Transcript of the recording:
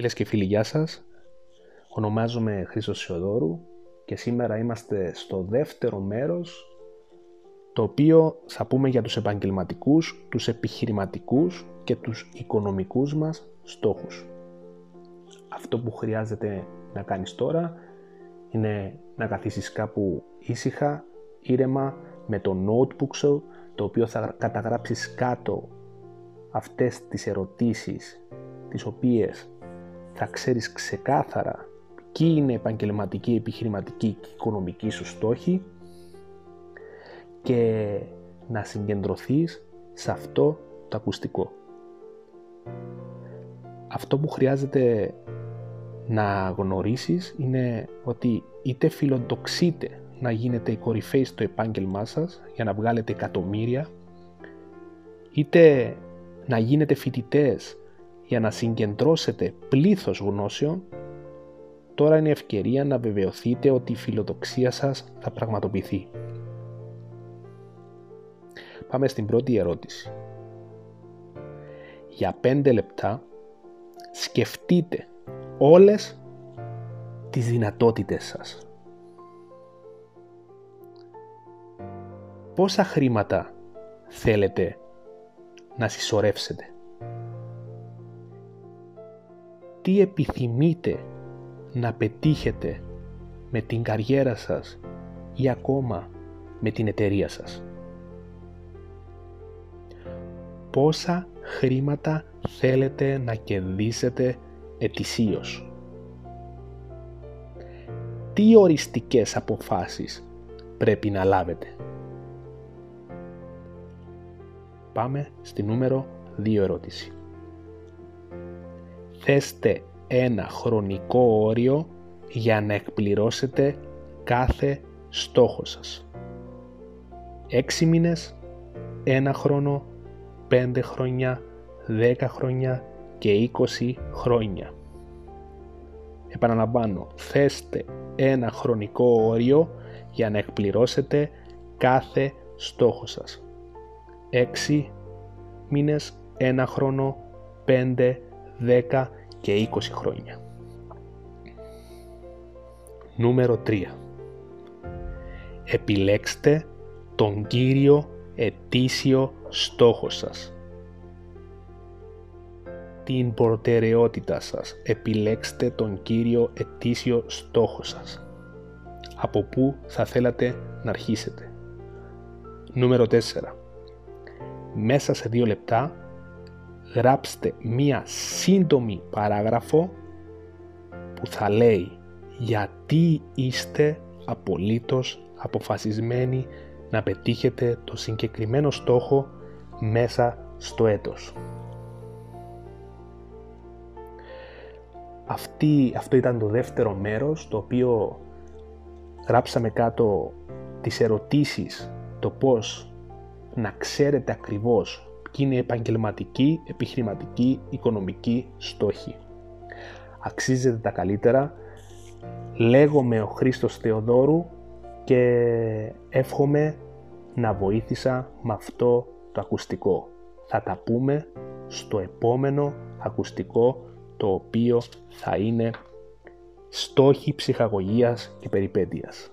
Φίλες και φίλοι, γεια σας. Ονομάζομαι Χρήστος Σιωδόρου και σήμερα είμαστε στο δεύτερο μέρος το οποίο θα πούμε για τους επαγγελματικούς, τους επιχειρηματικούς και τους οικονομικούς μας στόχους. Αυτό που χρειάζεται να κάνεις τώρα είναι να καθίσεις κάπου ήσυχα, ήρεμα, με το notebook σου, το οποίο θα καταγράψεις κάτω αυτές τις ερωτήσεις τις οποίες θα ξέρεις ξεκάθαρα ποιοι είναι επαγγελματική, επιχειρηματική και οικονομική σου στόχοι και να συγκεντρωθείς σε αυτό το ακουστικό. Αυτό που χρειάζεται να γνωρίσεις είναι ότι είτε φιλοδοξείτε να γίνετε οι κορυφαίοι στο επάγγελμά σας για να βγάλετε εκατομμύρια, είτε να γίνετε φοιτητές για να συγκεντρώσετε πλήθος γνώσεων, τώρα είναι ευκαιρία να βεβαιωθείτε ότι η φιλοδοξία σας θα πραγματοποιηθεί. Πάμε στην πρώτη ερώτηση. Για πέντε λεπτά σκεφτείτε όλες τις δυνατότητες σας. Πόσα χρήματα θέλετε να συσσωρεύσετε; Τι επιθυμείτε να πετύχετε με την καριέρα σας ή ακόμα με την εταιρεία σας. Πόσα χρήματα θέλετε να κερδίσετε ετησίως; Τι οριστικές αποφάσεις πρέπει να λάβετε; Πάμε στη νούμερο 2 ερώτηση. Θέστε ένα χρονικό όριο για να εκπληρώσετε κάθε στόχο σας. 6 μήνες, 1 χρόνο, 5 χρόνια, 10 χρόνια και 20 χρόνια. Επαναλαμβάνω, θέστε ένα χρονικό όριο για να εκπληρώσετε κάθε στόχο σας. 6 μήνες, 1 χρόνο, 5, 10 και 20 χρόνια. Νούμερο 3. Επιλέξτε τον κύριο ετήσιο στόχο σας. Την προτεραιότητα σας. Επιλέξτε τον κύριο ετήσιο στόχο σας. Από πού θα θέλατε να αρχίσετε. Νούμερο 4 μέσα σε δύο λεπτά γράψτε μία σύντομη παράγραφο που θα λέει γιατί είστε απολύτως αποφασισμένοι να πετύχετε το συγκεκριμένο στόχο μέσα στο έτος. Αυτή, αυτό ήταν το δεύτερο μέρος το οποίο γράψαμε κάτω τις ερωτήσεις το πώς να ξέρετε ακριβώς ποιοι είναι επαγγελματικοί, επιχειρηματικοί, οικονομικοί στόχοι. Αξίζετε τα καλύτερα. Λέγομαι ο Χρήστος Θεοδόρου και εύχομαι να βοήθησα με αυτό το ακουστικό. Θα τα πούμε στο επόμενο ακουστικό το οποίο θα είναι στόχοι ψυχαγωγίας και περιπέτειας.